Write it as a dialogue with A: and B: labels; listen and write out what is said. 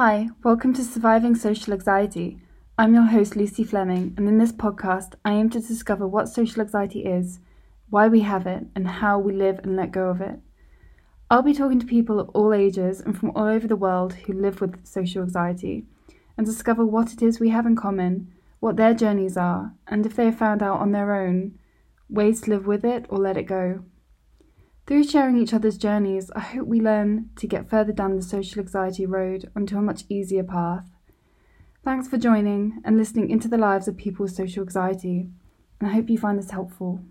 A: Hi, welcome to Surviving Social Anxiety. I'm your host, Lucy Fleming, and in this podcast, I aim to discover what social anxiety is, why we have it, and how we live and let go of it. I'll be talking to people of all ages and from all over the world who live with social anxiety and discover what it is we have in common, what their journeys are, and if they have found out on their own, ways to live with it or let it go. Through sharing each other's journeys, I hope we learn to get further down the social anxiety road onto a much easier path. Thanks for joining and listening into the lives of people with social anxiety, and I hope you find this helpful.